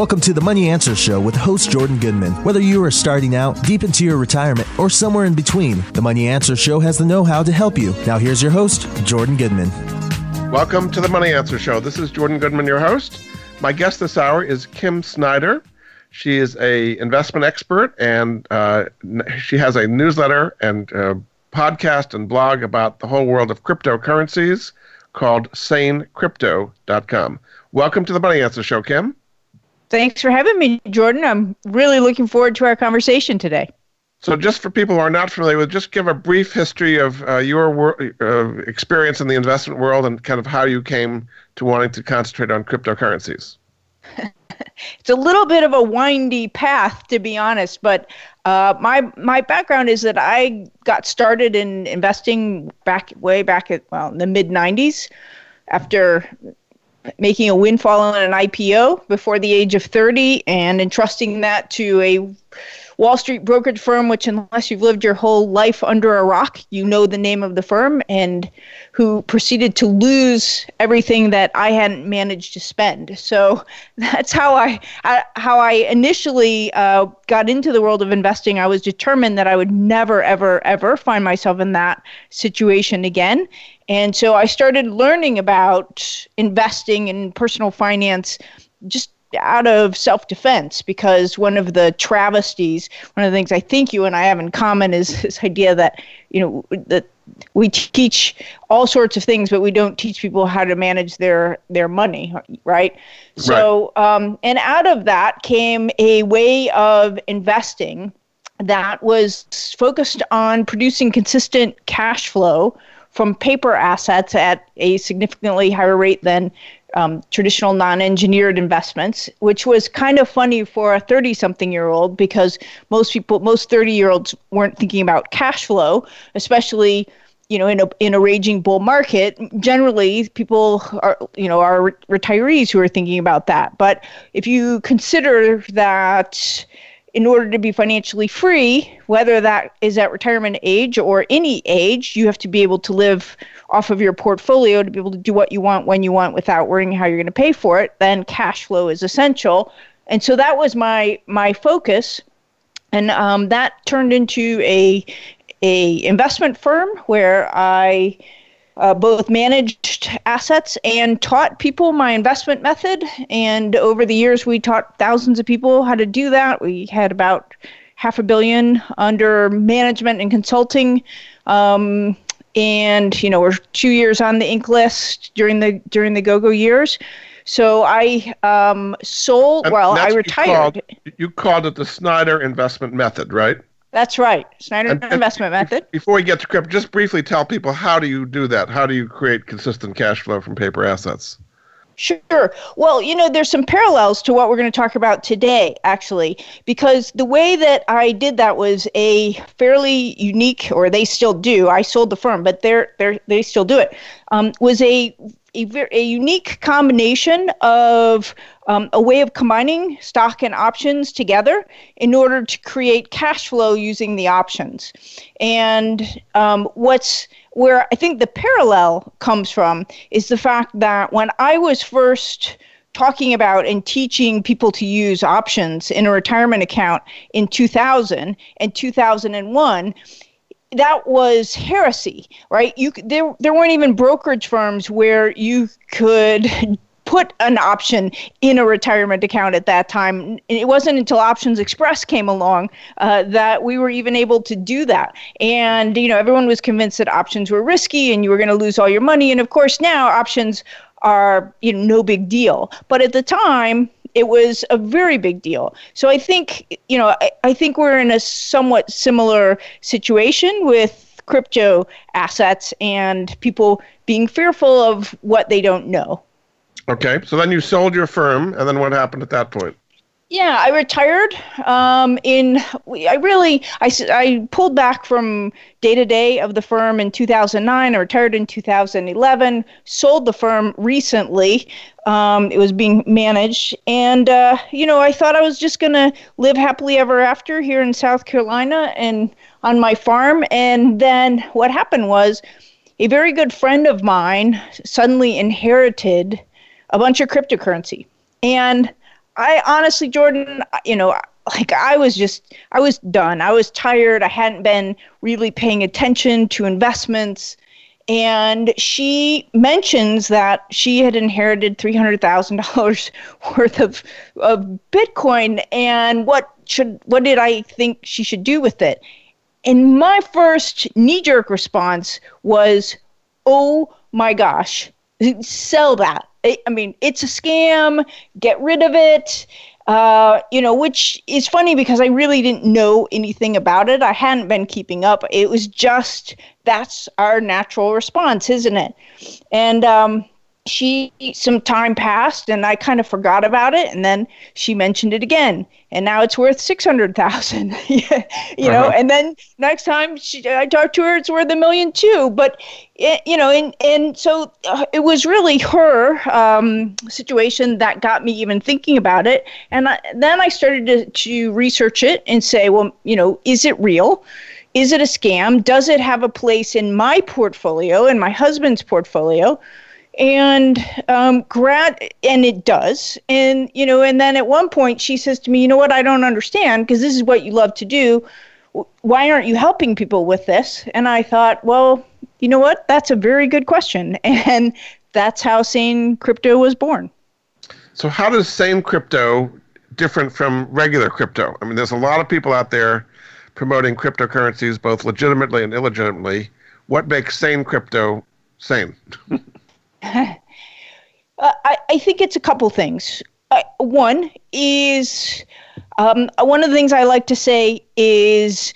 Welcome to the Money Answer Show with host Jordan Goodman. Whether you are starting out, deep into your retirement, or somewhere in between, the Money Answer Show has the know how to help you. Now, here's your host, Jordan Goodman. Welcome to the Money Answer Show. This is Jordan Goodman, your host. My guest this hour is Kim Snider. She is a investment expert, and uh, she has a newsletter and uh, podcast and blog about the whole world of cryptocurrencies called sanecrypto.com. Welcome to the Money Answer Show, Kim. Thanks for having me, Jordan. I'm really looking forward to our conversation today. So, just for people who are not familiar with, just give a brief history of uh, your wor- uh, experience in the investment world and kind of how you came to wanting to concentrate on cryptocurrencies. it's a little bit of a windy path, to be honest, but uh, my my background is that I got started in investing back way back at well in the mid '90s after making a windfall on an IPO before the age of 30 and entrusting that to a Wall Street brokerage firm, which, unless you've lived your whole life under a rock, you know the name of the firm, and who proceeded to lose everything that I hadn't managed to spend. So that's how I, how I initially uh, got into the world of investing. I was determined that I would never, ever, ever find myself in that situation again. And so I started learning about investing in personal finance just out of self defense because one of the travesties, one of the things I think you and I have in common is this idea that, you know, that we teach all sorts of things, but we don't teach people how to manage their their money, right? So, right. Um, and out of that came a way of investing that was focused on producing consistent cash flow from paper assets at a significantly higher rate than um, traditional non-engineered investments, which was kind of funny for a 30-something-year-old because most people, most 30-year-olds weren't thinking about cash flow, especially you know in a in a raging bull market. Generally, people are you know are re- retirees who are thinking about that. But if you consider that in order to be financially free, whether that is at retirement age or any age, you have to be able to live off of your portfolio to be able to do what you want when you want without worrying how you're going to pay for it. Then cash flow is essential, and so that was my my focus, and um, that turned into a a investment firm where I uh, both managed assets and taught people my investment method. And over the years, we taught thousands of people how to do that. We had about half a billion under management and consulting. Um, and you know we're two years on the Inc list during the during the go-go years. So I um, sold. And well, I retired. You called, you called it the Snider investment method, right? That's right. Snider and, investment and method. Before we get to crypto, just briefly tell people how do you do that? How do you create consistent cash flow from paper assets? Sure. Well, you know, there's some parallels to what we're going to talk about today, actually, because the way that I did that was a fairly unique, or they still do. I sold the firm, but they're they're, they still do it. Um, was a a, a unique combination of um, a way of combining stock and options together in order to create cash flow using the options. And um, what's where I think the parallel comes from is the fact that when I was first talking about and teaching people to use options in a retirement account in 2000 and 2001 that was heresy, right? You there there weren't even brokerage firms where you could put an option in a retirement account at that time. It wasn't until optionsXpress came along uh, that we were even able to do that. And you know, everyone was convinced that options were risky and you were going to lose all your money. And of course, now options are you know no big deal. But at the time, it was a very big deal. So I think, you know, I, I think we're in a somewhat similar situation with crypto assets and people being fearful of what they don't know. Okay, so then you sold your firm, and then what happened at that point? Yeah, I retired. Um, in I really I, I pulled back from day to day of the firm in 2009. I retired in 2011. Sold the firm recently. Um, it was being managed, and uh, you know I thought I was just gonna live happily ever after here in South Carolina and on my farm. And then what happened was a very good friend of mine suddenly inherited a bunch of cryptocurrency, and I honestly, Jordan, you know, like I was just, I was done. I was tired. I hadn't been really paying attention to investments. And she mentions that she had inherited $300,000 worth of, of Bitcoin and what should, what did I think she should do with it? And my first knee jerk response was, oh my gosh, sell that. I mean, it's a scam. Get rid of it. Uh, you know, which is funny because I really didn't know anything about it. I hadn't been keeping up. It was just that's our natural response, isn't it? And um, she some time passed and I kind of forgot about it and then she mentioned it again and now it's worth 600,000 you uh-huh. know and then next time she, I talked to her it's worth a million too but it, you know and and so uh, it was really her um, situation that got me even thinking about it. And I, then I started to, to research it and say well you know is it real? Is it a scam? Does it have a place in my portfolio and my husband's portfolio? And um, grad and it does. And you know and then at one point she says to me you know what? I don't understand because this is what you love to do. Why aren't you helping people with this? And i thought well you know what? That's a very good question. And that's how sane crypto was born. So how does sane crypto different from regular crypto? I mean there's a lot of people out there promoting cryptocurrencies both legitimately and illegitimately. What makes sane crypto sane? Uh, I, I think it's a couple things. Uh, one is um, one of the things I like to say is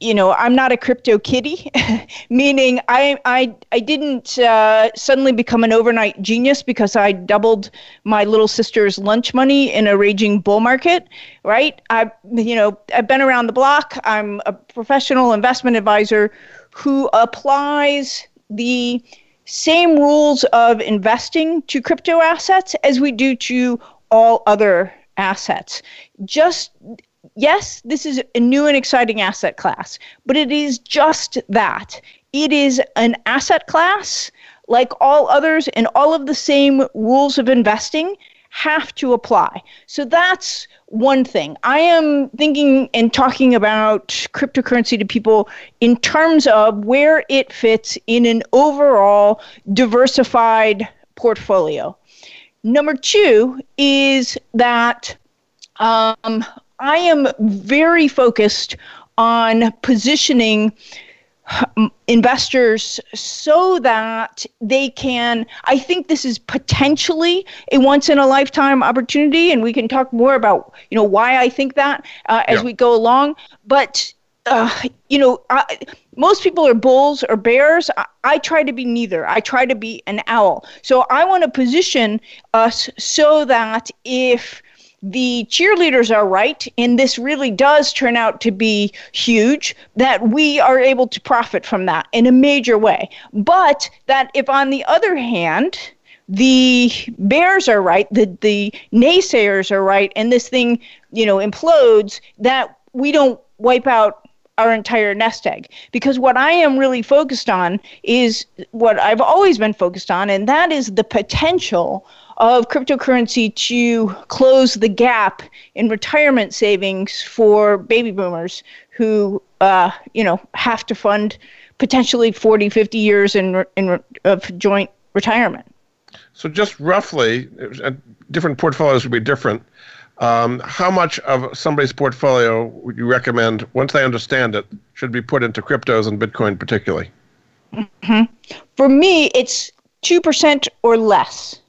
you know i'm not a crypto kitty meaning i i i didn't uh, suddenly become an overnight genius because i doubled my little sister's lunch money in a raging bull market right i you know i've been around the block i'm a professional investment advisor who applies the same rules of investing to crypto assets as we do to all other assets. Just yes, this is a new and exciting asset class, but it is just that. It is an asset class like all others, and all of the same rules of investing have to apply. So that's one thing. I am thinking and talking about cryptocurrency to people in terms of where it fits in an overall diversified portfolio. Number two is that um, I am very focused on positioning investors so that they can i think this is potentially a once in a lifetime opportunity and we can talk more about you know why i think that uh, as yeah. we go along. But uh, you know I, most people are bulls or bears. I, I try to be neither. I try to be an owl. So i want to position us so that if the cheerleaders are right, and this really does turn out to be huge, that we are able to profit from that in a major way. But that if, on the other hand, the bears are right, the, the naysayers are right, and this thing, you know, implodes, that we don't wipe out our entire nest egg. Because what I am really focused on is what I've always been focused on, and that is the potential of cryptocurrency to close the gap in retirement savings for baby boomers who, uh, you know, have to fund potentially 40, 50 years in, in of joint retirement. So, just roughly, uh, different portfolios would be different. Um, how much of somebody's portfolio would you recommend, once they understand it, should be put into cryptos and Bitcoin particularly? Mm-hmm. For me, it's 2% or less.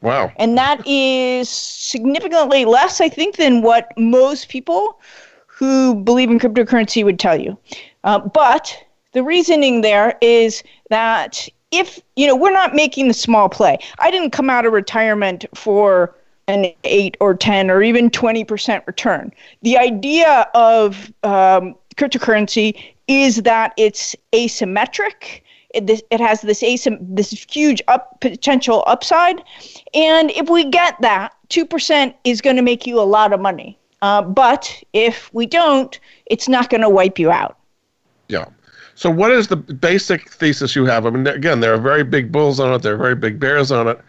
Wow. And that is significantly less, I think, than what most people who believe in cryptocurrency would tell you. Uh, but the reasoning there is that if, you know, we're not making the small play. I didn't come out of retirement for an 8 or 10 or even 20% return. The idea of um, cryptocurrency is that it's asymmetric it, it has this asymm- this huge up potential upside, and if we get that, two percent is going to make you a lot of money. Uh, but if we don't, it's not going to wipe you out. Yeah. So, what is the basic thesis you have? I mean, again, there are very big bulls on it. There are very big bears on it.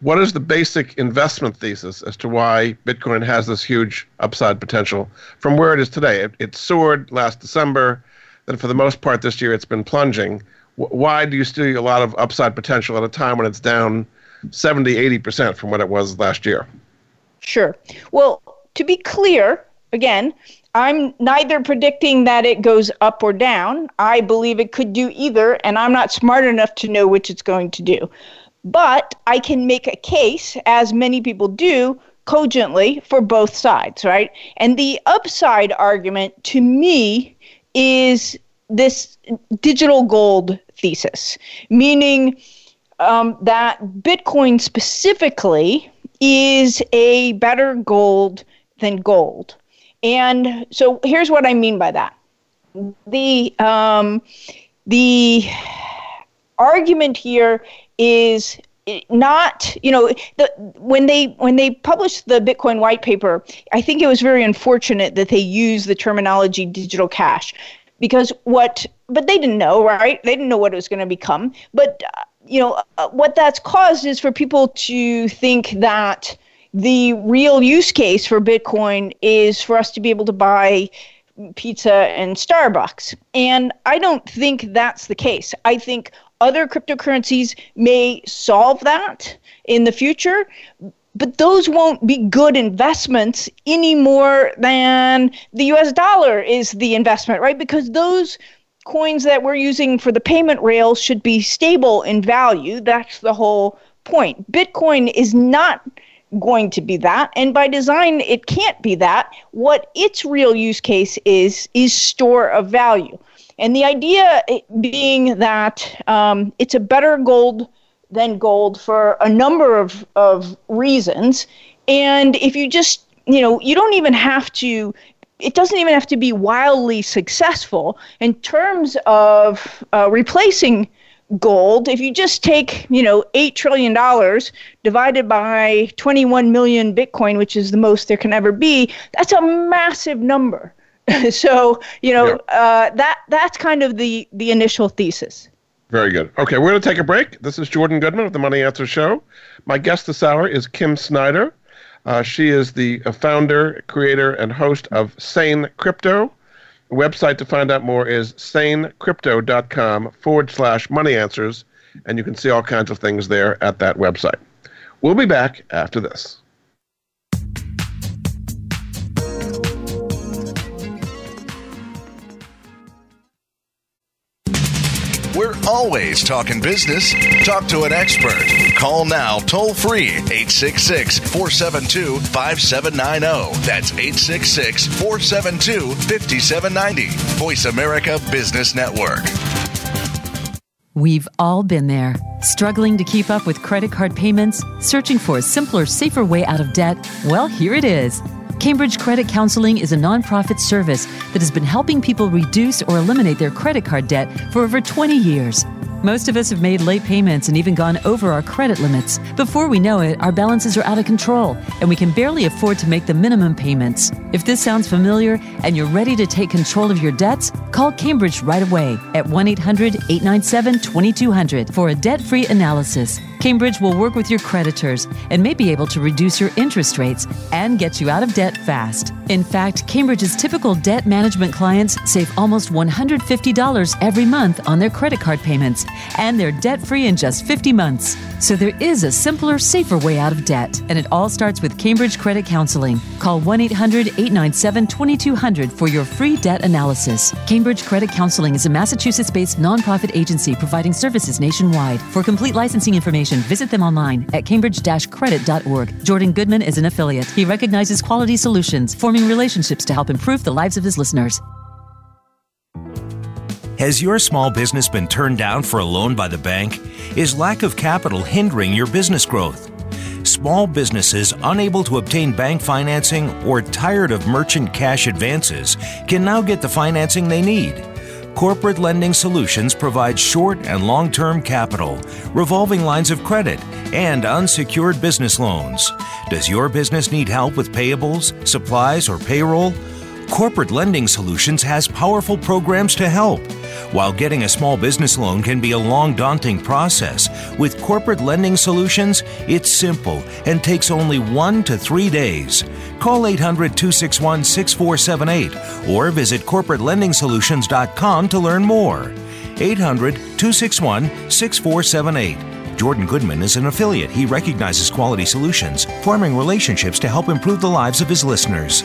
What is the basic investment thesis as to why Bitcoin has this huge upside potential from where it is today? It, it soared last December, then for the most part this year it's been plunging. W- why do you see a lot of upside potential at a time when it's down 70, 80% from what it was last year? Sure. Well, to be clear, again, I'm neither predicting that it goes up or down. I believe it could do either, and I'm not smart enough to know which it's going to do. But I can make a case, as many people do, cogently for both sides, right? And the upside argument to me is this digital gold thesis, meaning um, that Bitcoin specifically is a better gold than gold. And so here's what I mean by that. The um, the argument here is not you know the when they when they published the bitcoin white paper i think it was very unfortunate that they used the terminology digital cash because what but they didn't know right? They didn't know what it was going to become. But uh, you know uh, what that's caused is for people to think that the real use case for bitcoin is for us to be able to buy pizza and starbucks. And i don't think that's the case. I think other cryptocurrencies may solve that in the future, but those won't be good investments any more than the US dollar is the investment, right? Because those coins that we're using for the payment rails should be stable in value. That's the whole point. Bitcoin is not going to be that and by design it can't be that what its real use case is is store of value and the idea being that um, it's a better gold than gold for a number of, of reasons. And if you just, you know, you don't even have to, it doesn't even have to be wildly successful in terms of uh, replacing gold if you just take you know 8 trillion dollars divided by 21 million bitcoin which is the most there can ever be that's a massive number so you know uh, that that's kind of the the initial thesis. Very good. Okay, we're going to take a break. This is Jordan Goodman of the Money Answer Show. My guest this hour is Kim Snider. Uh, she is the founder, creator, and host of Sane Crypto. The website to find out more is sanecrypto.com forward slash money answers, and you can see all kinds of things there at that website. We'll be back after this. We're always talking business. Talk to an expert. Call now toll free 866 472 5790. That's 866 472 5790. Voice America Business Network. We've all been there, struggling to keep up with credit card payments, searching for a simpler, safer way out of debt. Well, here it is. Cambridge Credit Counseling is a nonprofit service that has been helping people reduce or eliminate their credit card debt for over 20 years. Most of us have made late payments and even gone over our credit limits. Before we know it, our balances are out of control and we can barely afford to make the minimum payments. If this sounds familiar and you're ready to take control of your debts, call Cambridge right away at 1 800 897 2200 for a debt free analysis. Cambridge will work with your creditors and may be able to reduce your interest rates and get you out of debt fast. In fact, Cambridge's typical debt management clients save almost $150 every month on their credit card payments, and they're debt free in just 50 months. So there is a simpler, safer way out of debt, and it all starts with Cambridge Credit Counseling. Call 1 800 897 2200 for your free debt analysis. Cambridge Credit Counseling is a Massachusetts based nonprofit agency providing services nationwide. For complete licensing information, visit them online at cambridge credit.org. Jordan Goodman is an affiliate. He recognizes quality solutions, forming relationships to help improve the lives of his listeners. Has your small business been turned down for a loan by the bank? Is lack of capital hindering your business growth? Small businesses unable to obtain bank financing or tired of merchant cash advances can now get the financing they need. Corporate Lending Solutions provides short and long term capital, revolving lines of credit, and unsecured business loans. Does your business need help with payables, supplies, or payroll? Corporate Lending Solutions has powerful programs to help. While getting a small business loan can be a long, daunting process, with corporate lending solutions, it's simple and takes only one to three days. Call 800 261 6478 or visit corporatelendingsolutions.com to learn more. 800 261 6478. Jordan Goodman is an affiliate. He recognizes quality solutions, forming relationships to help improve the lives of his listeners.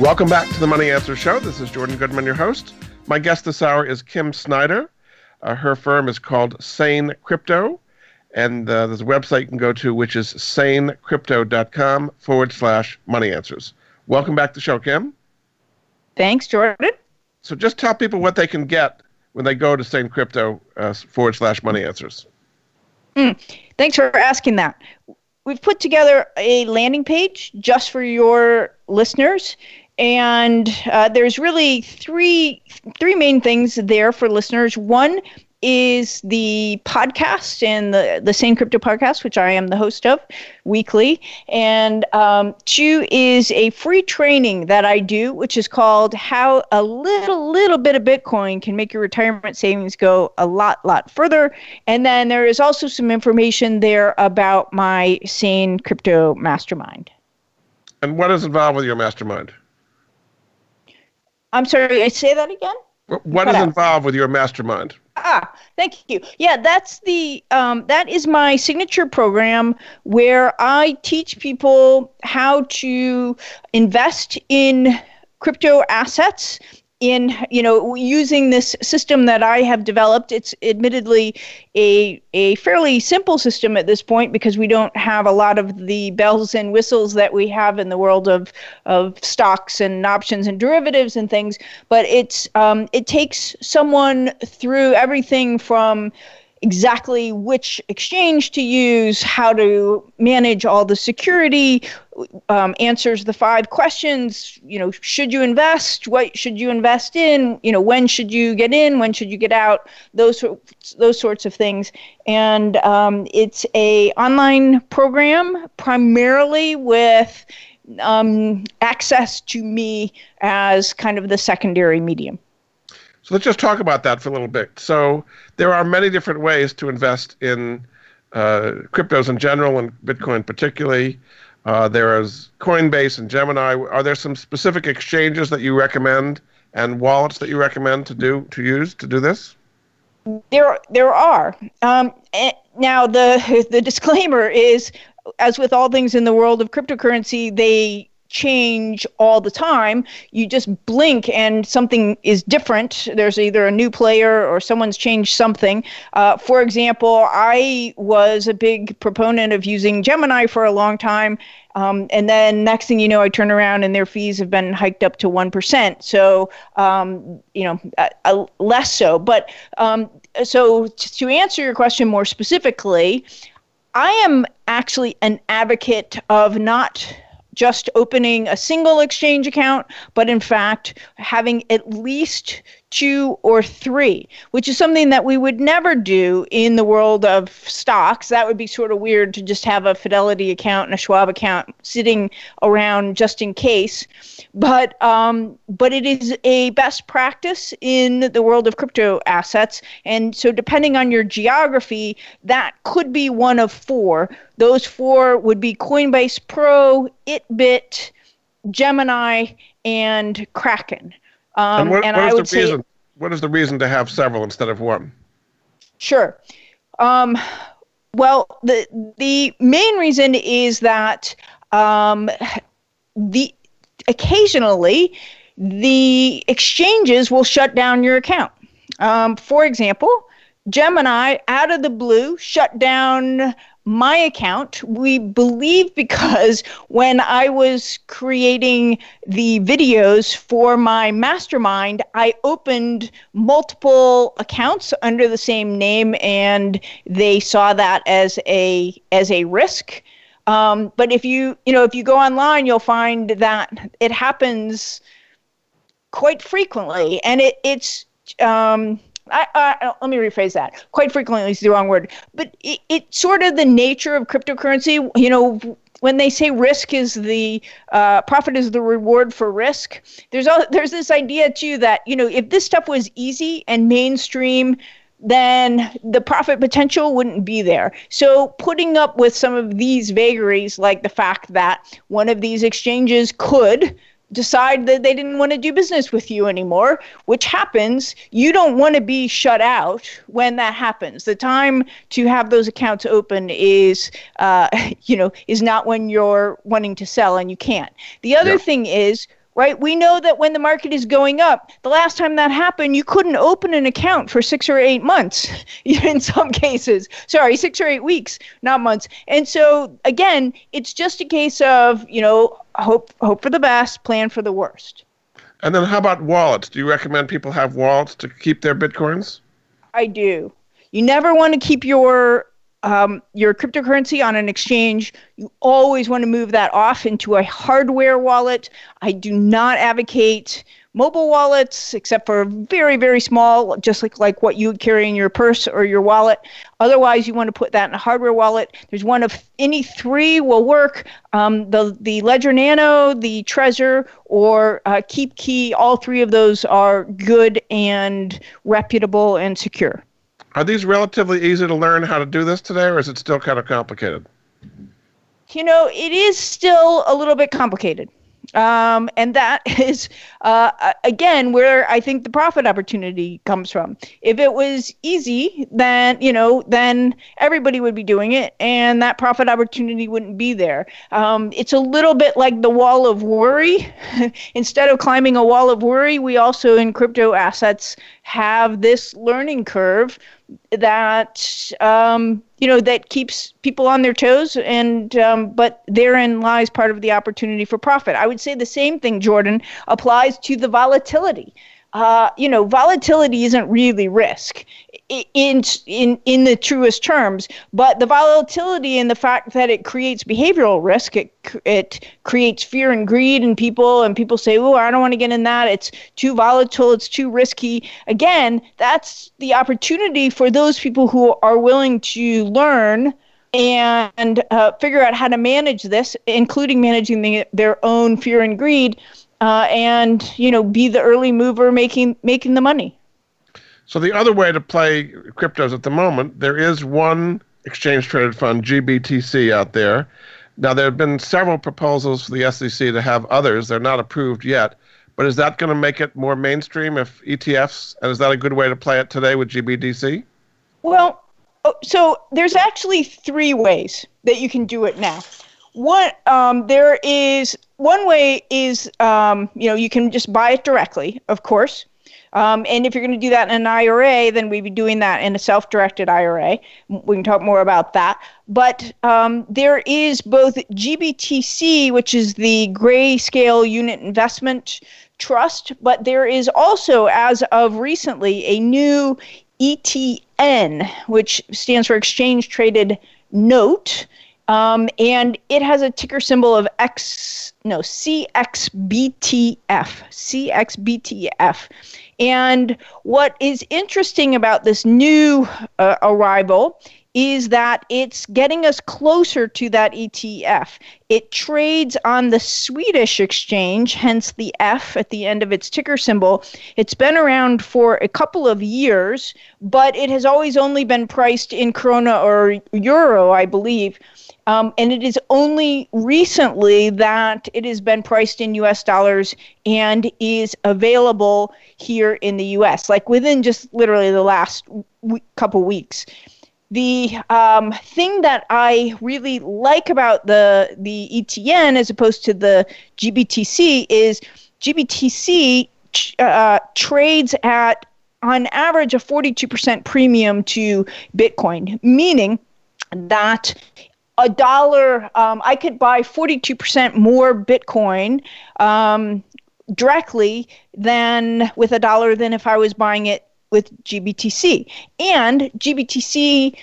Welcome back to the Money Answer Show. This is Jordan Goodman, your host. My guest this hour is Kim Snider. Uh, her firm is called Sane Crypto, and uh, there's a website you can go to, which is sanecrypto.com forward slash money answers. Welcome back to the show, Kim. Thanks, Jordan. So just tell people what they can get when they go to Sane Crypto uh, forward slash money answers. Mm, thanks for asking that. We've put together a landing page just for your listeners and uh, there's really three three main things there for listeners. One is the podcast and the the Sane Crypto podcast, which I am the host of weekly, and um, two is a free training that I do, which is called "How a Little Little Bit of Bitcoin Can Make Your Retirement Savings Go a Lot Lot Further." And then there is also some information there about my Sane Crypto Mastermind. And what is involved with your mastermind? I'm sorry, I say that again? What is involved with your mastermind? Ah, thank you. Yeah, that's the um, that is my signature program where I teach people how to invest in crypto assets in you know using this system that I have developed. It's admittedly a a fairly simple system at this point because we don't have a lot of the bells and whistles that we have in the world of of stocks and options and derivatives and things. But it's um, it takes someone through everything from exactly which exchange to use, how to manage all the security, um, answers the five questions. You know, should you invest? What should you invest in? You know, when should you get in? When should you get out? Those those sorts of things. And um, it's a online program primarily with um, access to me as kind of the secondary medium. So let's just talk about that for a little bit. So there are many different ways to invest in uh, cryptos in general and Bitcoin particularly. Uh, there is Coinbase and Gemini. Are there some specific exchanges that you recommend and wallets that you recommend to do to use to do this? There, there are. Um, eh, now the the disclaimer is, as with all things in the world of cryptocurrency, they change all the time. You just blink and something is different. There's either a new player or someone's changed something. Uh, for example, I was a big proponent of using Gemini for a long time. Um, and then next thing you know, I turn around and their fees have been hiked up to 1%. So, um, you know, uh, uh, less so. But um, so to answer your question more specifically, I am actually an advocate of not just opening a single exchange account, but in fact having at least two or three, which is something that we would never do in the world of stocks. That would be sort of weird to just have a Fidelity account and a Schwab account sitting around just in case. But um, but it is a best practice in the world of crypto assets, and so depending on your geography, that could be one of four. Those four would be Coinbase Pro, Itbit, Gemini, and Kraken. Um, and what, and what is the reason? Say, what is the reason to have several instead of one? Sure. Um, well, the the main reason is that um, the occasionally the exchanges will shut down your account. Um, for example, Gemini out of the blue shut down my account. We believe because when I was creating the videos for my mastermind, I opened multiple accounts under the same name and they saw that as a as a risk. Um, but if you you know if you go online, you'll find that it happens quite frequently, and it it's um, I, I, let me rephrase that. Quite frequently is the wrong word, but it, it's sort of the nature of cryptocurrency. You know, when they say risk is the uh, profit is the reward for risk, there's all, there's this idea too that you know if this stuff was easy and mainstream, then the profit potential wouldn't be there. So putting up with some of these vagaries, like the fact that one of these exchanges could decide that they didn't want to do business with you anymore, which happens, you don't want to be shut out when that happens. The time to have those accounts open is, uh, you know, is not when you're wanting to sell and you can't. The other yeah. thing is right? We know that when the market is going up, the last time that happened, you couldn't open an account for six or eight months in some cases. Sorry, six or eight weeks, not months. And so again, it's just a case of, you know, hope hope for the best, plan for the worst. And then how about wallets? Do you recommend people have wallets to keep their bitcoins? I do. You never want to keep your um, your cryptocurrency on an exchange, you always want to move that off into a hardware wallet. I do not advocate mobile wallets, except for very, very small, just like, like what you would carry in your purse or your wallet. Otherwise, you want to put that in a hardware wallet. There's one of any three will work. Um, the the Ledger Nano, the Trezor, or uh, KeepKey. All three of those are good and reputable and secure. Are these relatively easy to learn how to do this today, or is it still kind of complicated? You know, it is still a little bit complicated. Um, and that is, uh, again, where I think the profit opportunity comes from. If it was easy, then, you know, then everybody would be doing it and that profit opportunity wouldn't be there. Um, it's a little bit like the wall of worry. Instead of climbing a wall of worry, we also in crypto assets have this learning curve that um, you know that keeps people on their toes and um, but therein lies part of the opportunity for profit. I would say the same thing jordan applies to the volatility. Uh, you know, volatility isn't really risk in in in the truest terms, but the volatility and the fact that it creates behavioral risk, it it creates fear and greed in people, and people say, "Oh, I don't want to get in that. It's too volatile. It's too risky." Again, that's the opportunity for those people who are willing to learn and uh, figure out how to manage this, including managing the, their own fear and greed uh, and you know be the early mover making making the money. So the other way to play cryptos at the moment, there is one exchange traded fund GBTC out there. Now there have been several proposals for the SEC to have others. They're not approved yet. But is that going to make it more mainstream if ETFs? And is that a good way to play it today with GBTC? Well, oh, so there's actually three ways that you can do it now. One, um, there is one way is um, you know you can just buy it directly, of course. Um, and if you're going to do that in an IRA, then we'd be doing that in a self-directed IRA. We can talk more about that. But um, there is both GBTC, which is the Grayscale Unit Investment Trust, but there is also, as of recently, a new ETN, which stands for Exchange Traded Note. Um, and it has a ticker symbol of X, no, CXBTF, CXBTF. And what is interesting about this new uh, arrival is that it's getting us closer to that ETF. It trades on the Swedish exchange, hence the F at the end of its ticker symbol. It's been around for a couple of years, but it has always only been priced in krona or euro, I believe. Um, and it is only recently that it has been priced in US dollars and is available here in the US, like within just literally the last w- couple weeks. The um, thing that I really like about the, the ETN as opposed to the GBTC is GBTC uh, trades at, on average, a 42% premium to Bitcoin, meaning that a dollar, um, I could buy 42% more Bitcoin um, directly than with a dollar than if I was buying it with GBTC. And GBTC,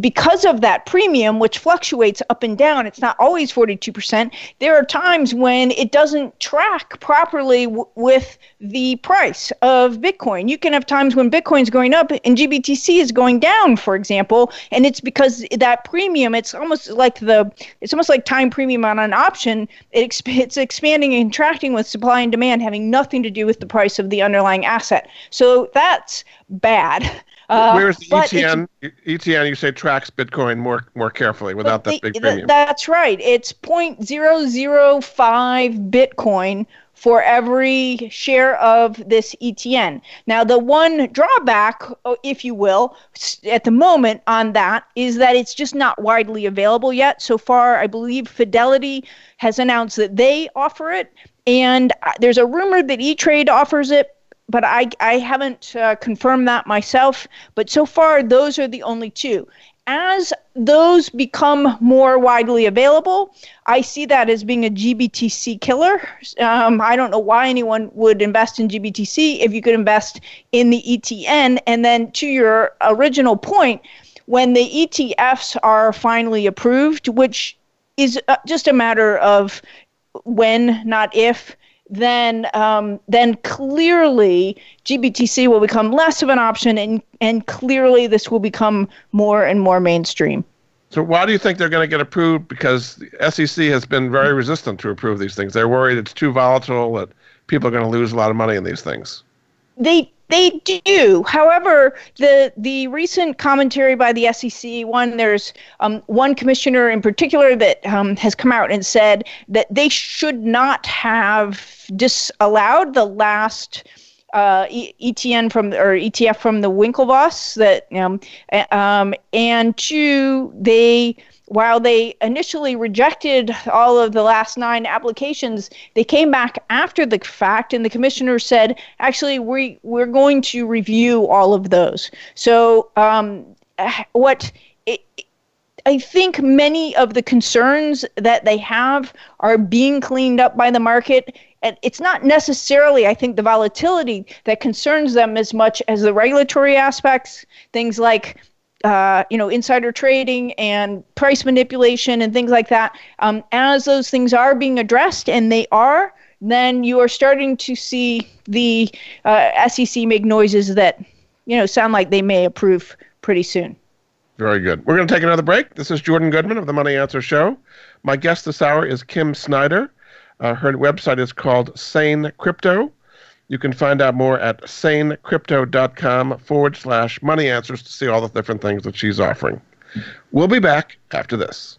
because of that premium, which fluctuates up and down, it's not always 42%. There are times when it doesn't track properly w- with the price of Bitcoin. You can have times when Bitcoin's going up and GBTC is going down, for example, and it's because that premium, it's almost like the, it's almost like time premium on an option. It exp- it's expanding and contracting with supply and demand, having nothing to do with the price of the underlying asset. So that's bad. Uh, Where's the ETN? ETN, you say tracks Bitcoin more more carefully without that big premium. that's right. It's 0.005 Bitcoin for every share of this ETN. Now, the one drawback, uh, if you will, at the moment on that is that it's just not widely available yet. So far, I believe Fidelity has announced that they offer it. And uh, there's a rumor that E Trade offers it, but I, I haven't uh, confirmed that myself. But so far, those are the only two. As those become more widely available, I see that as being a GBTC killer. Um, I don't know why anyone would invest in GBTC if you could invest in the ETN. And then to your original point, when the ETFs are finally approved, which is uh, just a matter of when, not if, then um, then clearly GBTC will become less of an option, and and clearly this will become more and more mainstream. So why do you think they're going to get approved? Because the SEC has been very resistant to approve these things. They're worried it's too volatile that people are going to lose a lot of money in these things. They they do. However, the the recent commentary by the SEC, one there's um, one commissioner in particular that um, has come out and said that they should not have disallowed the last uh, ETN from or ETF from the Winklevoss that um, um, and two they while they initially rejected all of the last nine applications, they came back after the fact, and the commissioner said, actually, we, we're going to review all of those. So, um, what it, I think many of the concerns that they have are being cleaned up by the market. And it's not necessarily, I think, the volatility that concerns them as much as the regulatory aspects, things like uh, you know, insider trading and price manipulation and things like that, um, as those things are being addressed, and they are, then you are starting to see the uh, SEC make noises that, you know, sound like they may approve pretty soon. Very good. We're going to take another break. This is Jordan Goodman of the Money Answer Show. My guest this hour is Kim Snider. Uh, her website is called Sane Crypto. You can find out more at sanecrypto.com forward slash money answers to see all the different things that she's offering. We'll be back after this.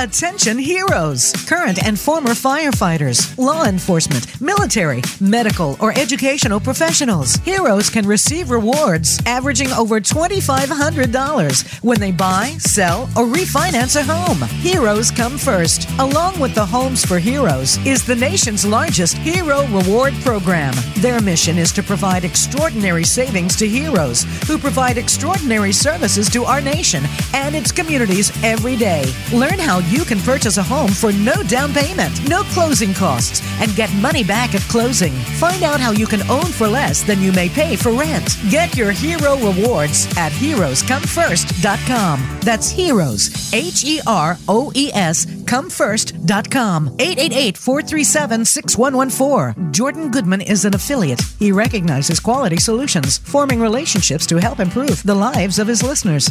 Attention heroes, current and former firefighters, law enforcement, military, medical, or educational professionals. Heroes can receive rewards averaging over $2,500 when they buy, sell, or refinance a home. Heroes come first. Along with the Homes for Heroes is the nation's largest hero reward program. Their mission is to provide extraordinary savings to heroes who provide extraordinary services to our nation and its communities every day. Learn how you can purchase a home for no down payment, no closing costs, and get money back at closing. Find out how you can own for less than you may pay for rent. Get your hero rewards at heroescomefirst.com. That's heroes, H E R O E S, comefirst.com. 888 437 6114. Jordan Goodman is an affiliate. He recognizes quality solutions, forming relationships to help improve the lives of his listeners.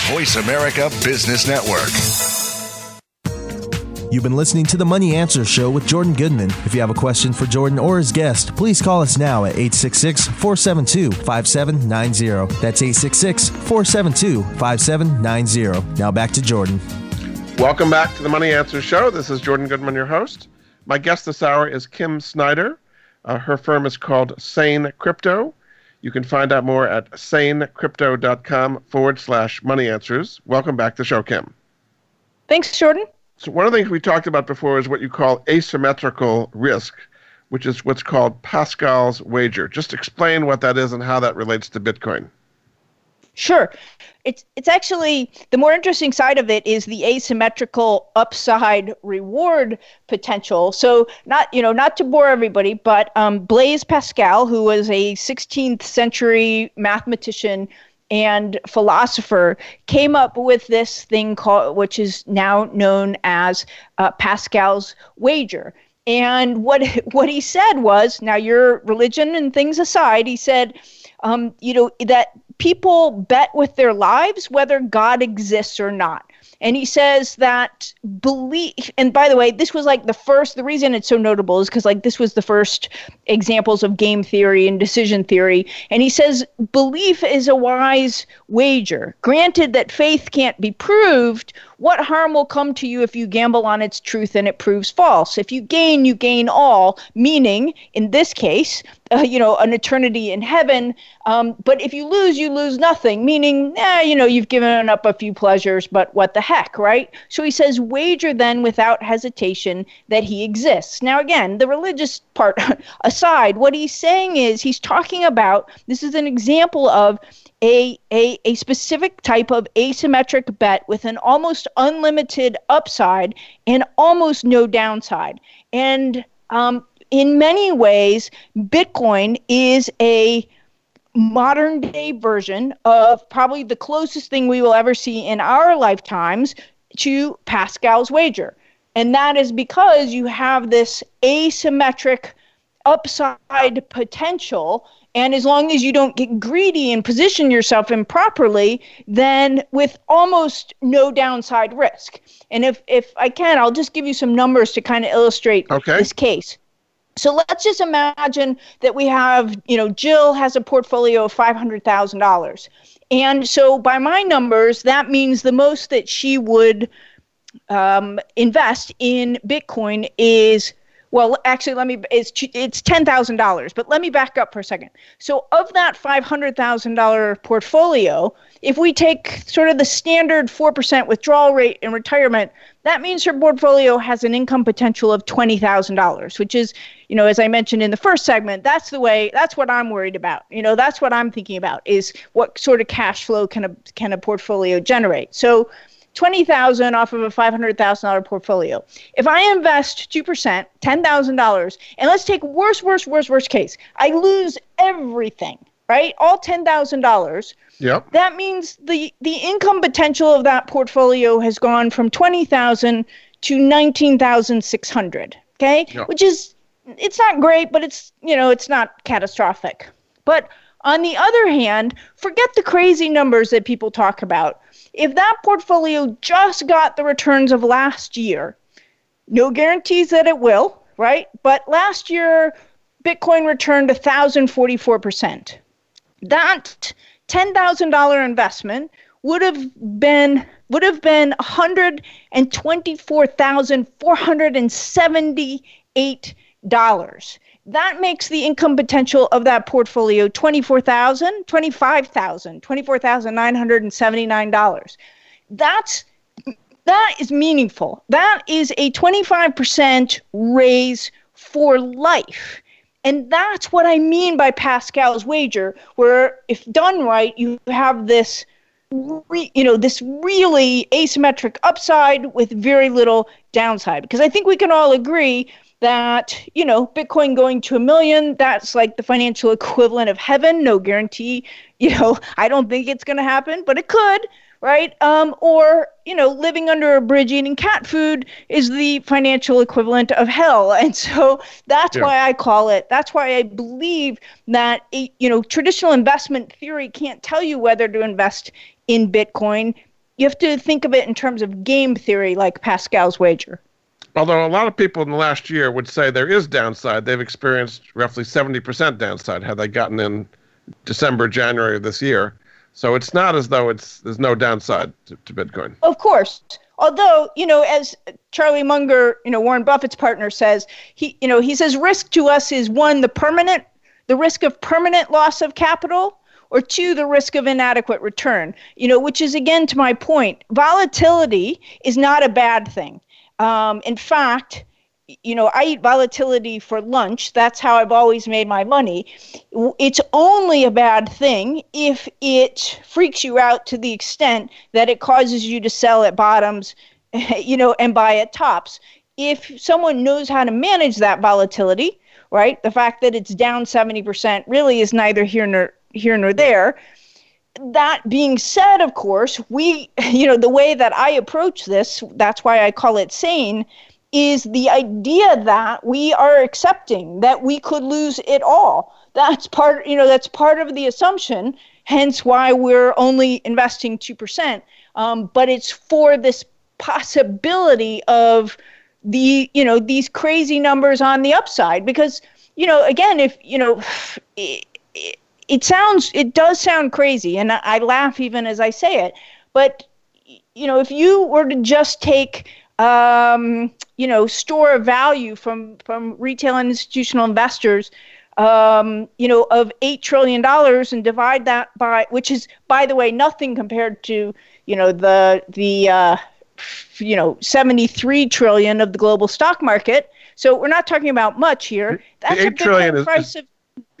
Voice America Business Network. You've been listening to the Money Answer Show with Jordan Goodman. If you have a question for Jordan or his guest, please call us now at 866 472 5790. That's 866 472 5790. Now back to Jordan. Welcome back to the Money Answer Show. This is Jordan Goodman, your host. My guest this hour is Kim Snider. Uh, her firm is called Sane Crypto. You can find out more at sanecrypto.com forward slash money answers. Welcome back to the show, Kim. Thanks, Jordan. So, one of the things we talked about before is what you call asymmetrical risk, which is what's called Pascal's wager. Just explain what that is and how that relates to Bitcoin. Sure. It's it's actually the more interesting side of it is the asymmetrical upside reward potential. So not you know not to bore everybody, but um, Blaise Pascal, who was a 16th century mathematician and philosopher, came up with this thing called which is now known as uh, Pascal's wager. And what what he said was, now your religion and things aside, he said, um, you know that people bet with their lives whether God exists or not. And he says that belief, and by the way, this was like the first, the reason it's so notable is because like this was the first examples of game theory and decision theory. And he says belief is a wise wager. Granted that faith can't be proved, what harm will come to you if you gamble on its truth and it proves false? If you gain, you gain all, meaning, in this case, uh, you know, an eternity in heaven. Um, but if you lose, you lose nothing, meaning, eh, you know, you've given up a few pleasures, but what the heck, right? So he says, wager then without hesitation that he exists. Now, again, the religious part aside, what he's saying is he's talking about this is an example of a, a, a specific type of asymmetric bet with an almost unlimited upside and almost no downside. And um, in many ways, Bitcoin is a modern day version of probably the closest thing we will ever see in our lifetimes to Pascal's wager. And that is because you have this asymmetric upside potential and as long as you don't get greedy and position yourself improperly, then with almost no downside risk. And if, if I can, I'll just give you some numbers to kind of illustrate okay. this case. So let's just imagine that we have, you know, Jill has a portfolio of $500,000. And so by my numbers, that means the most that she would um, invest in Bitcoin is well, actually, let me. It's it's ten thousand dollars, but let me back up for a second. So, of that five hundred thousand dollar portfolio, if we take sort of the standard four percent withdrawal rate in retirement, that means her portfolio has an income potential of twenty thousand dollars, which is, you know, as I mentioned in the first segment, that's the way. That's what I'm worried about. You know, that's what I'm thinking about is what sort of cash flow can a can a portfolio generate. So 20,000 off of a $500,000 portfolio. If I invest 2%, $10,000, and let's take worst, worst, worst, worst case, I lose everything, right? All $10,000. Yep. That means the the income potential of that portfolio has gone from 20,000 to 19,600, okay? Yep. Which is it's not great, but it's, you know, it's not catastrophic. But on the other hand, forget the crazy numbers that people talk about if that portfolio just got the returns of last year, no guarantees that it will, right? But last year, Bitcoin returned 1,044%. That $10,000 investment would have been would have been $124,478 that makes the income potential of that portfolio $24,000, $25,000, $24,979. That's that is meaningful. That is a 25% raise for life. And that's what I mean by Pascal's wager, where if done right, you have this re, you know, this really asymmetric upside with very little downside. Because I think we can all agree that, you know, Bitcoin going to a million, that's like the financial equivalent of heaven. No guarantee. You know, I don't think it's going to happen, but it could, right? Um, or, you know, living under a bridge eating cat food is the financial equivalent of hell. And so that's yeah. why I call it, that's why I believe that, you know, traditional investment theory can't tell you whether to invest in Bitcoin. You have to think of it in terms of game theory, like Pascal's wager. Although a lot of people in the last year would say there is downside, they've experienced roughly 70% downside had they gotten in December, January of this year. So it's not as though it's there's no downside to, to Bitcoin. Of course. Although, you know, as Charlie Munger, you know, Warren Buffett's partner says, he you know, he says risk to us is one, the permanent the risk of permanent loss of capital or two, the risk of inadequate return. You know, which is again to my point, volatility is not a bad thing. Um, in fact, you know, I eat volatility for lunch. That's how I've always made my money. It's only a bad thing if it freaks you out to the extent that it causes you to sell at bottoms, you know, and buy at tops. If someone knows how to manage that volatility, right, the fact that it's down 70% really is neither here nor here nor there that being said, of course, we, you know, the way that I approach this, that's why I call it sane, is the idea that we are accepting that we could lose it all. That's part, you know, that's part of the assumption, hence why we're only investing 2%. Um, but it's for this possibility of the, you know, these crazy numbers on the upside. Because, you know, again, if, you know, it, it, it sounds it does sound crazy and I, I laugh even as i say it but you know if you were to just take um, you know store of value from from retail and institutional investors um, you know of eight trillion dollars and divide that by which is by the way nothing compared to you know the the uh, you know 73 trillion of the global stock market. So we're not talking about much here. That's the eight a trillion is, price of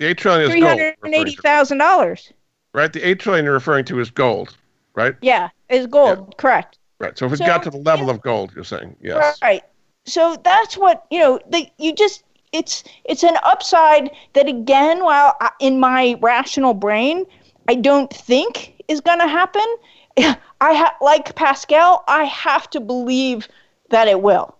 the eight trillion is three hundred and eighty thousand dollars. Right. The eight trillion you're referring to is gold, right? Yeah, is gold. Yeah. Correct. Right. So if it so, got to the level yeah. of gold, you're saying yes. Right. So that's what you know. The, you just it's it's an upside that again, while I, in my rational brain, I don't think is going to happen. I ha- like Pascal. I have to believe that it will.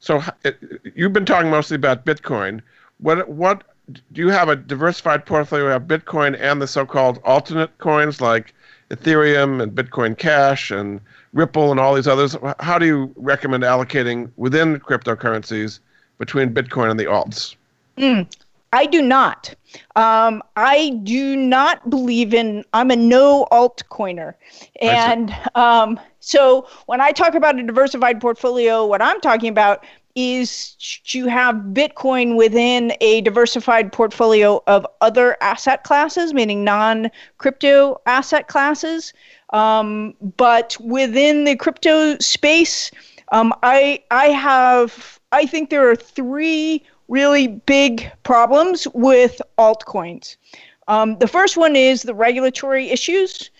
So it, you've been talking mostly about Bitcoin. What what do you have a diversified portfolio of Bitcoin and the so-called alternate coins like Ethereum and Bitcoin Cash and Ripple and all these others? How do you recommend allocating within cryptocurrencies between Bitcoin and the alts? Mm, I do not. Um, I do not believe in. I'm a no altcoiner, and um, so when I talk about a diversified portfolio, what I'm talking about is to have Bitcoin within a diversified portfolio of other asset classes, meaning non crypto asset classes. Um, but within the crypto space, um, I, I have, I think there are three really big problems with altcoins. Um, the first one is the regulatory issues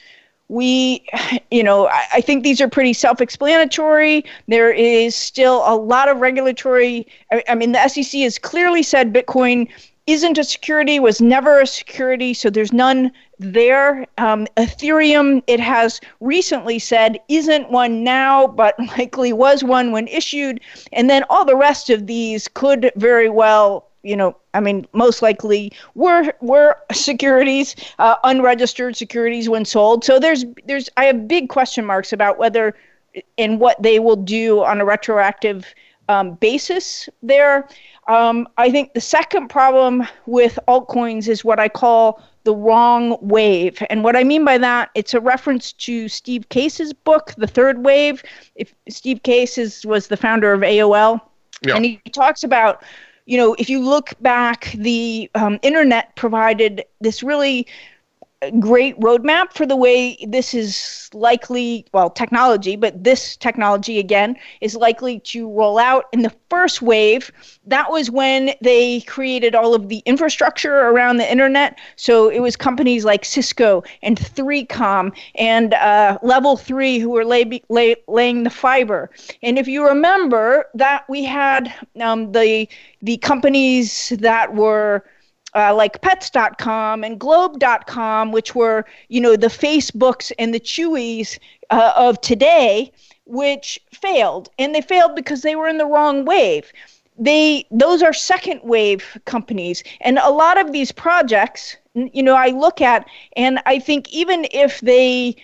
we, you know, I, I think these are pretty self explanatory. There is still a lot of regulatory. I, I mean, the SEC has clearly said Bitcoin isn't a security, was never a security, so there's none there. Um, Ethereum, it has recently said, isn't one now, but likely was one when issued. And then all the rest of these could very well you know, I mean, most likely were were securities, uh, unregistered securities when sold. So there's there's I have big question marks about whether and what they will do on a retroactive um, basis there. Um, I think the second problem with altcoins is what I call the wrong wave. And what I mean by that, it's a reference to Steve Case's book, The Third Wave. If Steve Case is, was the founder of AOL, yeah. and he talks about you know, if you look back, the um, internet provided this really great roadmap for the way this is likely, well, technology, but this technology again is likely to roll out. In the first wave, that was when they created all of the infrastructure around the internet. So it was companies like Cisco and 3Com and uh, Level 3 who were lay, lay, laying the fiber. And if you remember that we had um, the the companies that were uh, like pets.com and globe.com which were you know the facebooks and the chewies uh, of today which failed. And they failed because they were in the wrong wave. They those are second wave companies. And a lot of these projects you know i look at and i think even if they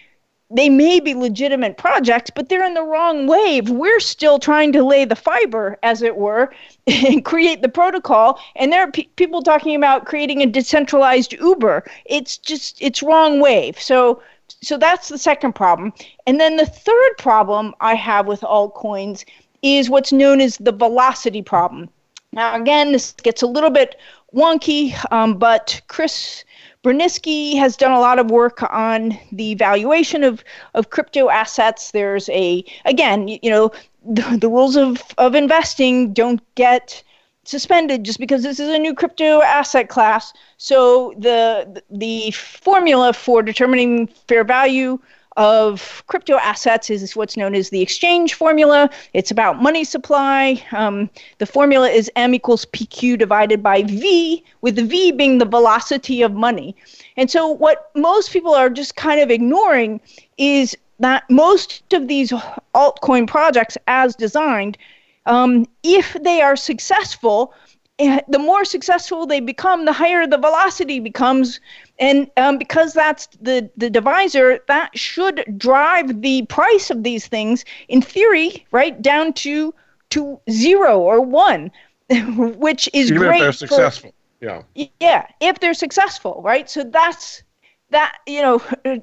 they may be legitimate projects, but they're in the wrong wave. We're still trying to lay the fiber, as it were, and create the protocol. And there are pe- people talking about creating a decentralized Uber. It's just it's wrong wave. So so that's the second problem. And then the third problem I have with altcoins is what's known as the velocity problem. Now again, this gets a little bit wonky, um, but Chris Burniske has done a lot of work on the valuation of, of crypto assets. There's a, again, you, you know, the, the rules of, of investing don't get suspended just because this is a new crypto asset class. So the the formula for determining fair value of crypto assets is what's known as the exchange formula. It's about money supply. Um, the formula is M equals PQ divided by V, with the V being the velocity of money. And so, what most people are just kind of ignoring is that most of these altcoin projects, as designed, um, if they are successful, eh, the more successful they become, the higher the velocity becomes, and um, because that's the the divisor that should drive the price of these things in theory right down to to zero or one which is Even great if they're for- successful. yeah. yeah if they're successful right so that's that you know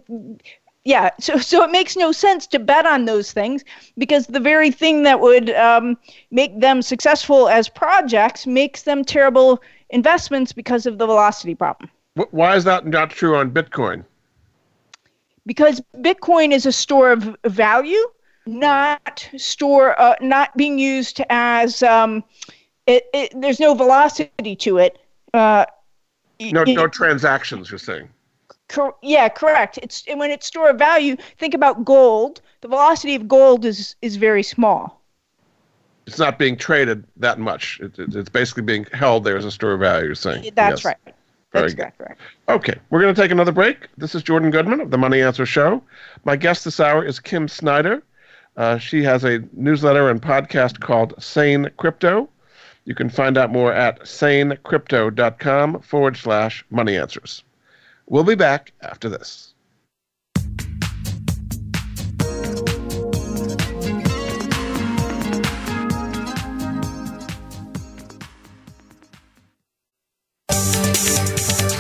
yeah so so it makes no sense to bet on those things because the very thing that would um, make them successful as projects makes them terrible investments because of the velocity problem Why is that not true on Bitcoin? because Bitcoin is a store of value, not store, uh, not being used as um, it, it, There's no velocity to it. Uh, No, it- no transactions. You're saying. cor- yeah, correct. It's and when it's store of value. Think about gold. The velocity of gold is is very small. It's not being traded that much. It, it- it's basically being held there as a store of value. You're saying. That's Yes. right. Very That's good. correct. Correct. Okay, we're going to take another break. This is Jordan Goodman of the Money Answer Show. My guest this hour is Kim Snider. Uh, she has a newsletter and podcast called Sane Crypto. You can find out more at sanecrypto.com forward slash money answers. We'll be back after this.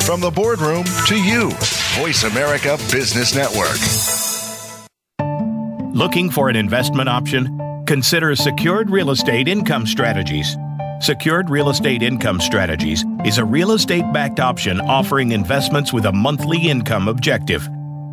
From the boardroom to you, Voice America Business Network. Looking for an investment option? Consider Secured Real Estate Income Strategies. Secured Real Estate Income Strategies is a real estate backed option offering investments with a monthly income objective.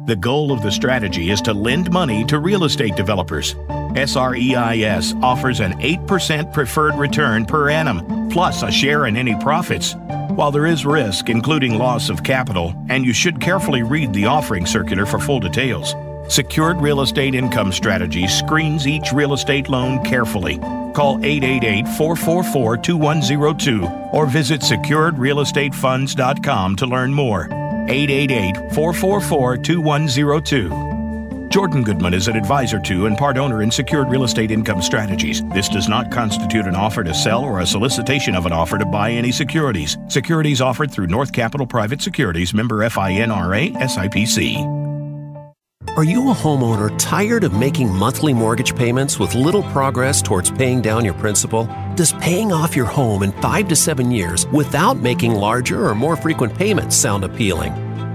The goal of the strategy is to lend money to real estate developers. SREIS offers an 8% preferred return per annum, plus a share in any profits. While there is risk, including loss of capital, and you should carefully read the offering circular for full details, Secured Real Estate Income Strategy screens each real estate loan carefully. Call 888 444 2102 or visit securedrealestatefunds.com to learn more. 888 444 2102. Jordan Goodman is an advisor to and part owner in Secured Real Estate Income Strategies. This does not constitute an offer to sell or a solicitation of an offer to buy any securities. Securities offered through North Capital Private Securities, member FINRA SIPC. Are you a homeowner tired of making monthly mortgage payments with little progress towards paying down your principal? Does paying off your home in five to seven years without making larger or more frequent payments sound appealing?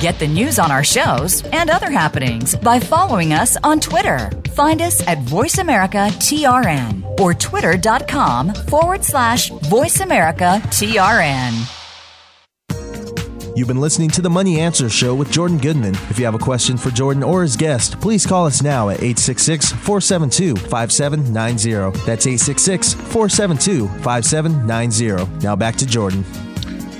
Get the news on our shows and other happenings by following us on Twitter. Find us at VoiceAmericaTRN or twitter.com forward slash VoiceAmericaTRN. You've been listening to the Money Answer Show with Jordan Goodman. If you have a question for Jordan or his guest, please call us now at 866 472 5790. That's 866 472 5790. Now back to Jordan.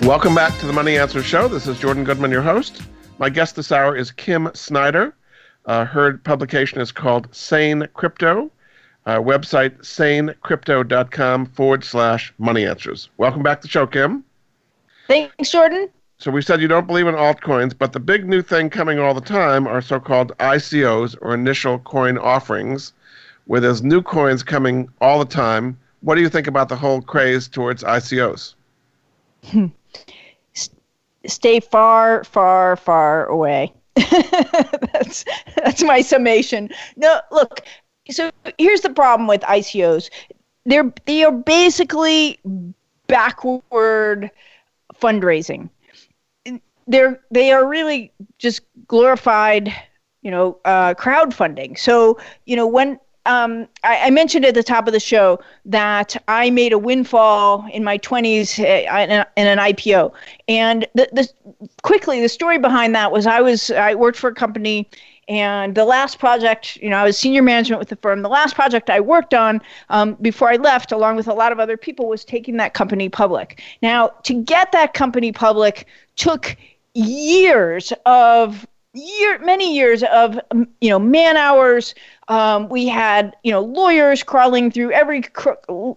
Welcome back to the Money Answer Show. This is Jordan Goodman, your host. My guest this hour is Kim Snider. Uh, her publication is called Sane Crypto. Uh, website sanecrypto.com forward slash money answers. Welcome back to the show, Kim. Thanks, Jordan. So we said you don't believe in altcoins, but the big new thing coming all the time are so-called ICOs or initial coin offerings, where there's new coins coming all the time. What do you think about the whole craze towards ICOs? stay far, far, far away. that's that's my summation. No, look. So here's the problem with ICOs. They're they are basically backward fundraising. They're they are really just glorified, you know, uh, crowdfunding. So you know when um, I, I, mentioned at the top of the show that I made a windfall in my 20s uh, in, in an IPO, and the, the quickly the story behind that was I was I worked for a company. And the last project, you know, I was senior management with the firm. The last project I worked on um, before I left, along with a lot of other people, was taking that company public. Now, to get that company public took years of year many years of you know man hours. Um, we had you know lawyers crawling through every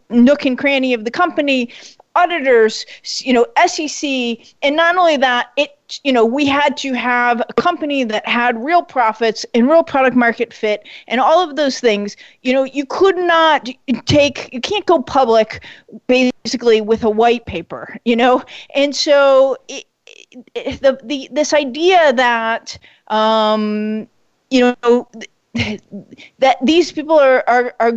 nook and cranny of the company auditors you know sec and not only that it you know we had to have a company that had real profits and real product market fit and all of those things. You know you could not take you can't go public basically with a white paper you know? And so it, the, the this idea that um, you know that these people are, are are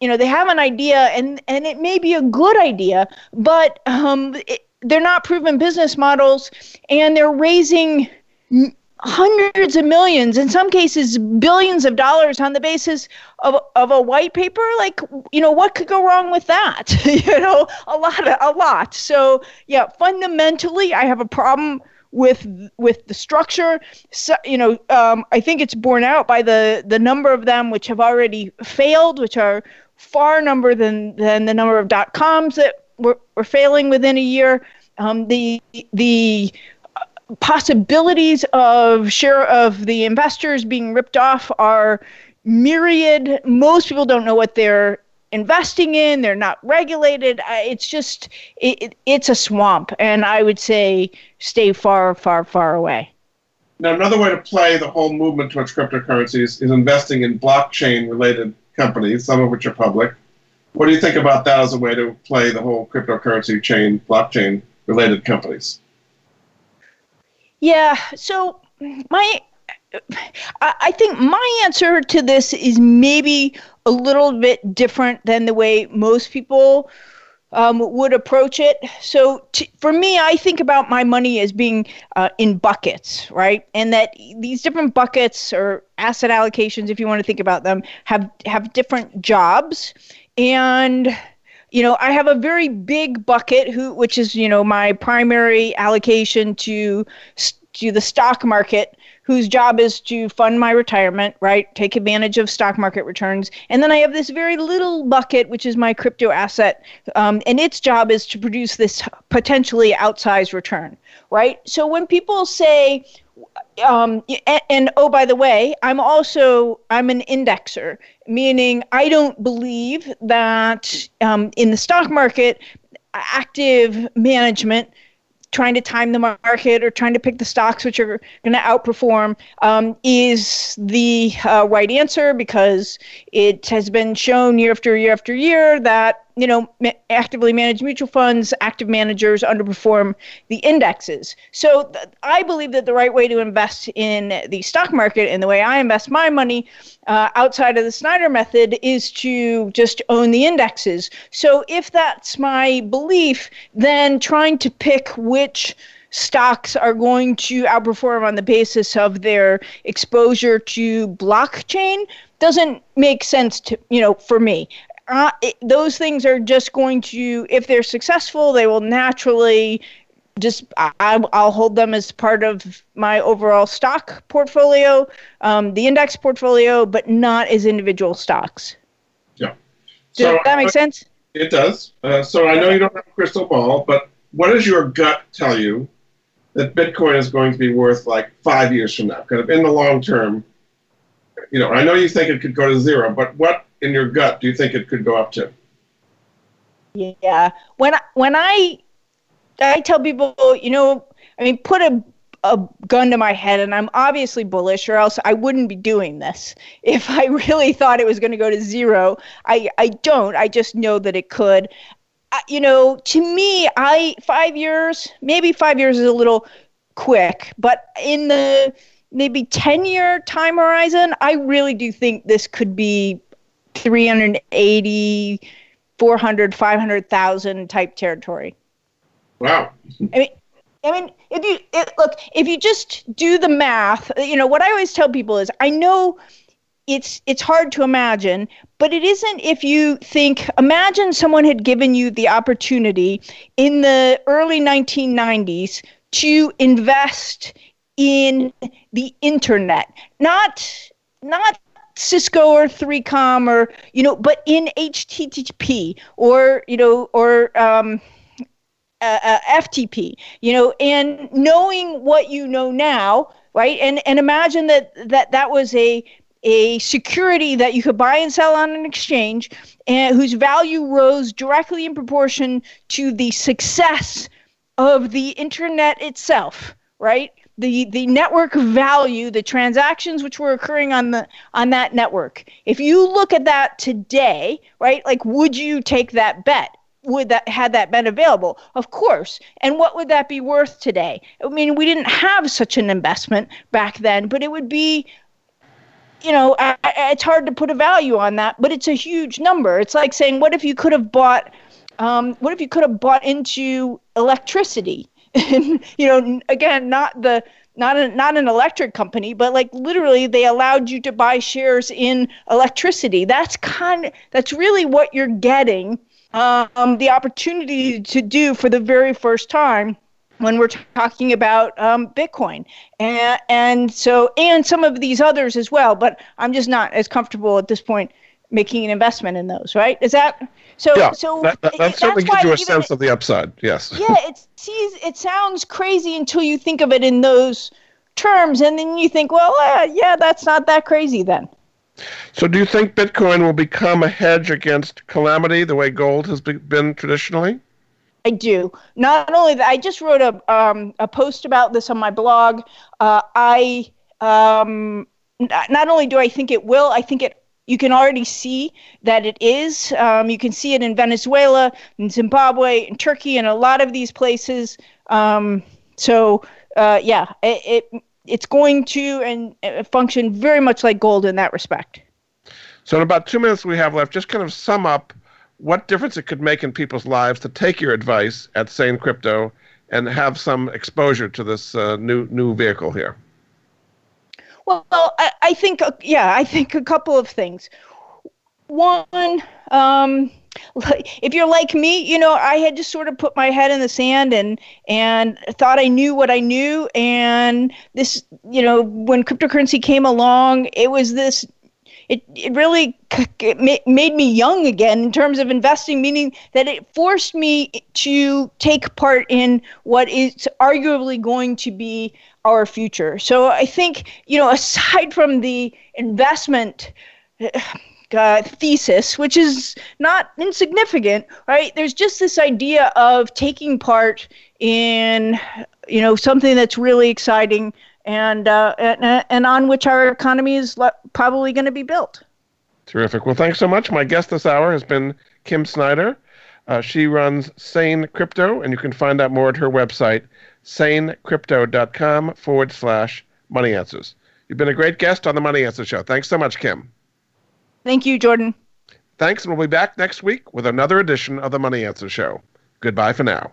you know they have an idea and and it may be a good idea but um, it, they're not proven business models and they're raising hundreds of millions, in some cases billions of dollars on the basis of, of a white paper, like, you know, what could go wrong with that? you know, a lot, of, a lot. So yeah, fundamentally, I have a problem with with the structure. So, you know, um, I think it's borne out by the the number of them which have already failed, which are far number than than the number of dot coms that were, were failing within a year. Um, the the possibilities of share of the investors being ripped off are myriad. Most people don't know what they're investing in. They're not regulated. It's just it, it's a swamp, and I would say stay far, far, far away. Now, another way to play the whole movement towards cryptocurrencies is investing in blockchain-related companies, some of which are public. What do you think about that as a way to play the whole cryptocurrency chain, blockchain-related companies? Yeah. So my I think my answer to this is maybe a little bit different than the way most people um, would approach it. So t- for me, I think about my money as being uh, in buckets, right? And that these different buckets or asset allocations, if you want to think about them, have have different jobs and you know i have a very big bucket who which is you know my primary allocation to to the stock market whose job is to fund my retirement, right? Take advantage of stock market returns. And then I have this very little bucket, which is my crypto asset. Um, and its job is to produce this potentially outsized return, right? So when people say, um, and, and, oh by the way i'm also i'm an indexer meaning i don't believe that um, in the stock market active management trying to time the market or trying to pick the stocks which are going to outperform um, is the uh, right answer because it has been shown year after year after year that you know ma- actively managed mutual funds active managers underperform the indexes. So th- i believe that the right way to invest in the stock market and the way i invest my money uh, outside of the Snider method is to just own the indexes. So if that's my belief then trying to pick which stocks are going to outperform on the basis of their exposure to blockchain doesn't make sense to you know for me uh, it, those things are just going to if they're successful they will naturally just I, will hold them as part of my overall stock portfolio um, the index portfolio but not as individual stocks. Yeah. Does so, that make sense? It does. Uh, so i know you don't have a crystal ball but what does your gut tell you that bitcoin is going to be worth like five years from now? Kind of in the long term. You know i know you think it could go to zero but what in your gut do you think it could go up to? Yeah, when I, when I I tell people, you know, I mean, put a a gun to my head, and I'm obviously bullish, or else I wouldn't be doing this. If I really thought it was going to go to zero, I I don't. I just know that it could. Uh, you know, to me, I five years, maybe five years is a little quick, but in the maybe 10 year time horizon, I really do think this could be 380, 400, 500,000 type territory. Wow. I mean, I mean, if you it, look, if you just do the math, you know what I always tell people is, I know it's it's hard to imagine, but it isn't if you think. Imagine someone had given you the opportunity in the early 1990s to invest in the internet, not not Cisco or 3Com or you know, but in HTTP or you know or um, uh, uh, FTP, you know, and knowing what you know now, right? And and imagine that that that was a a security that you could buy and sell on an exchange and whose value rose directly in proportion to the success of the internet itself right the the network value, the transactions which were occurring on the on that network. If you look at that today, right? Like would you take that bet? Would that had that been available? Of course. And what would that be worth today? I mean, we didn't have such an investment back then, but it would be you know, I, I, it's hard to put a value on that, but it's a huge number. It's like saying, what if you could have bought, um, what if you could have bought into electricity? and you know again not the not a, not an electric company but like literally they allowed you to buy shares in electricity that's kind that's really what you're getting um, the opportunity to do for the very first time when we're talking about um, Bitcoin, and and so and some of these others as well. But I'm just not as comfortable at this point making an investment in those. Right? Is that so, yeah, so that, that, that certainly gives you a sense of the upside. Yes. yeah, it sees it sounds crazy until you think of it in those terms, and then you think, well, uh, yeah, that's not that crazy then. So, do you think Bitcoin will become a hedge against calamity the way gold has been traditionally? I do. Not only that, I just wrote a um, a post about this on my blog. Uh, I um, not only do I think it will, I think it you can already see that it is. Um, you can see it in Venezuela, in Zimbabwe, in Turkey, and a lot of these places. Um, so uh, yeah, it, it, it's going to and uh, function very much like gold in that respect. So in about two minutes we have left, just kind of sum up what difference it could make in people's lives to take your advice at Sane Crypto and have some exposure to this uh, new new vehicle here. Well, I, I think, uh, yeah, I think a couple of things. One, um, if you're like me, you know, I had just sort of put my head in the sand and and thought I knew what I knew. And this, you know, when cryptocurrency came along, it was this. It it really it made me young again in terms of investing, meaning that it forced me to take part in what is arguably going to be our future. So I think, you know, aside from the investment uh, thesis, which is not insignificant, right? There's just this idea of taking part in, you know, something that's really exciting and uh, and, and on which our economy is le- probably going to be built. Terrific. Well, thanks so much. My guest this hour has been Kim Snider. Uh, she runs Sane Crypto, and you can find out more at her website, sanecrypto.com forward slash money answers. You've been a great guest on the Money Answer Show. Thanks so much, Kim. Thank you, Jordan. Thanks, and we'll be back next week with another edition of the Money Answer Show. Goodbye for now.